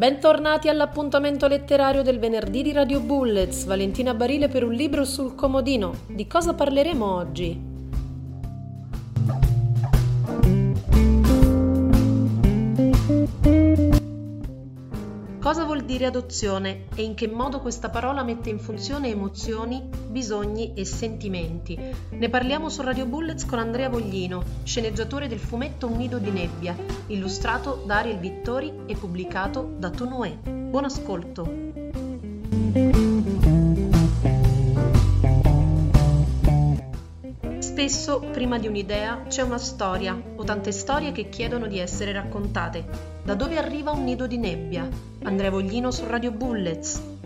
Bentornati all'appuntamento letterario del venerdì di Radio Bullets. Valentina Barile per un libro sul comodino. Di cosa parleremo oggi? Cosa vuol dire adozione e in che modo questa parola mette in funzione emozioni, bisogni e sentimenti? Ne parliamo su Radio Bullets con Andrea Voglino, sceneggiatore del fumetto Un nido di nebbia, illustrato da Ariel Vittori e pubblicato da Tonoe. Buon ascolto! Spesso, prima di un'idea, c'è una storia o tante storie che chiedono di essere raccontate. Da dove arriva un nido di nebbia? Andrea Voglino su Radio Bullets.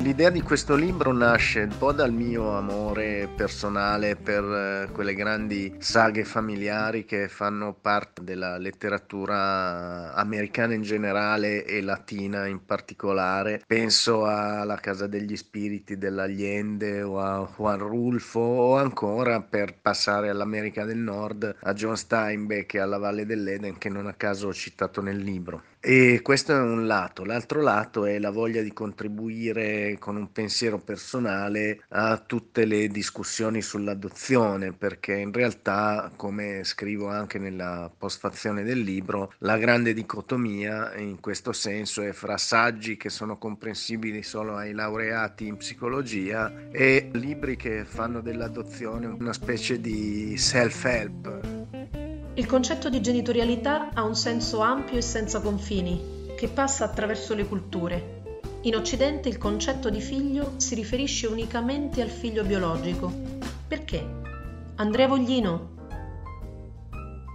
L'idea di questo libro nasce un po' dal mio amore personale per eh, quelle grandi saghe familiari che fanno parte della letteratura americana in generale e latina in particolare. Penso alla Casa degli Spiriti dell'Allende o a Juan Rulfo o ancora per passare all'America del Nord a John Steinbeck e alla Valle dell'Eden che non a caso ho citato nel libro. E questo è un lato, l'altro lato è la voglia di contribuire con un pensiero personale a tutte le discussioni sull'adozione, perché in realtà, come scrivo anche nella postfazione del libro, la grande dicotomia in questo senso è fra saggi che sono comprensibili solo ai laureati in psicologia e libri che fanno dell'adozione una specie di self-help il concetto di genitorialità ha un senso ampio e senza confini, che passa attraverso le culture. In Occidente il concetto di figlio si riferisce unicamente al figlio biologico. Perché? Andrea Voglino.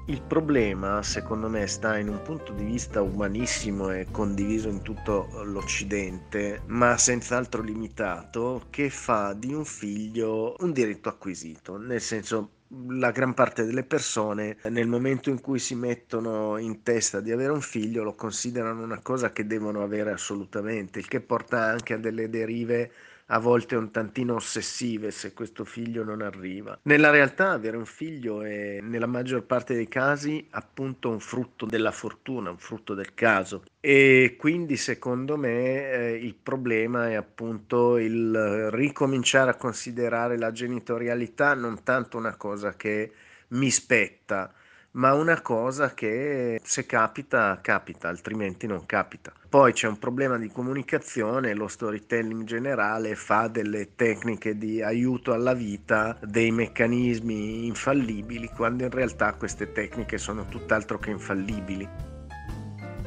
Il problema, secondo me, sta in un punto di vista umanissimo e condiviso in tutto l'Occidente, ma senz'altro limitato, che fa di un figlio un diritto acquisito, nel senso la gran parte delle persone nel momento in cui si mettono in testa di avere un figlio lo considerano una cosa che devono avere assolutamente, il che porta anche a delle derive a volte un tantino ossessive se questo figlio non arriva. Nella realtà avere un figlio è nella maggior parte dei casi appunto un frutto della fortuna, un frutto del caso e quindi secondo me eh, il problema è appunto il ricominciare a considerare la genitorialità non tanto una cosa che mi spetta, ma una cosa che se capita, capita, altrimenti non capita. Poi c'è un problema di comunicazione, lo storytelling generale fa delle tecniche di aiuto alla vita, dei meccanismi infallibili, quando in realtà queste tecniche sono tutt'altro che infallibili.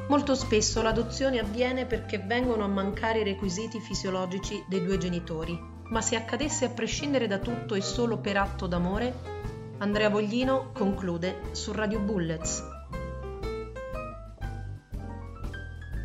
Molto spesso l'adozione avviene perché vengono a mancare i requisiti fisiologici dei due genitori, ma se accadesse a prescindere da tutto e solo per atto d'amore, Andrea Voglino conclude su Radio Bullets.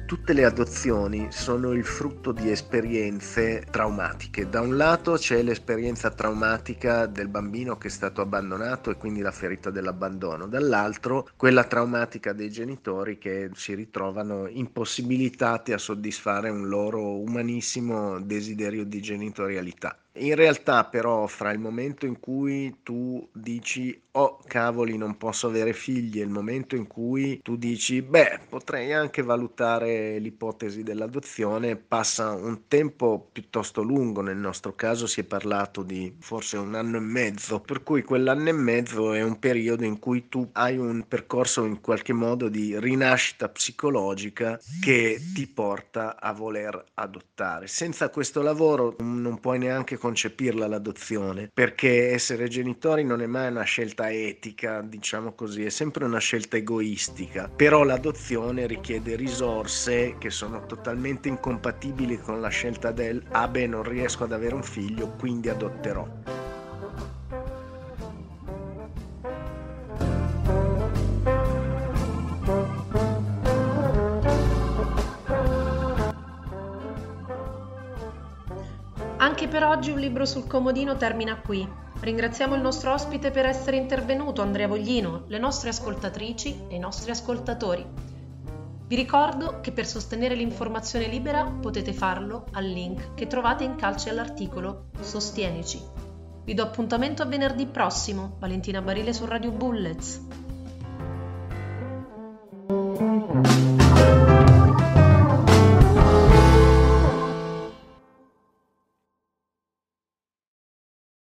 Tutte le adozioni sono il frutto di esperienze traumatiche. Da un lato c'è l'esperienza traumatica del bambino che è stato abbandonato e quindi la ferita dell'abbandono, dall'altro quella traumatica dei genitori che si ritrovano impossibilitati a soddisfare un loro umanissimo desiderio di genitorialità. In realtà però fra il momento in cui tu dici oh cavoli non posso avere figli e il momento in cui tu dici beh potrei anche valutare l'ipotesi dell'adozione passa un tempo piuttosto lungo, nel nostro caso si è parlato di forse un anno e mezzo, per cui quell'anno e mezzo è un periodo in cui tu hai un percorso in qualche modo di rinascita psicologica che ti porta a voler adottare. Senza questo lavoro non puoi neanche concepirla l'adozione, perché essere genitori non è mai una scelta etica, diciamo così, è sempre una scelta egoistica, però l'adozione richiede risorse che sono totalmente incompatibili con la scelta del ah beh non riesco ad avere un figlio, quindi adotterò. Anche per oggi un libro sul comodino termina qui. Ringraziamo il nostro ospite per essere intervenuto, Andrea Voglino, le nostre ascoltatrici e i nostri ascoltatori. Vi ricordo che per sostenere l'informazione libera potete farlo al link che trovate in calce all'articolo Sostienici. Vi do appuntamento a venerdì prossimo, Valentina Barile su Radio Bullets.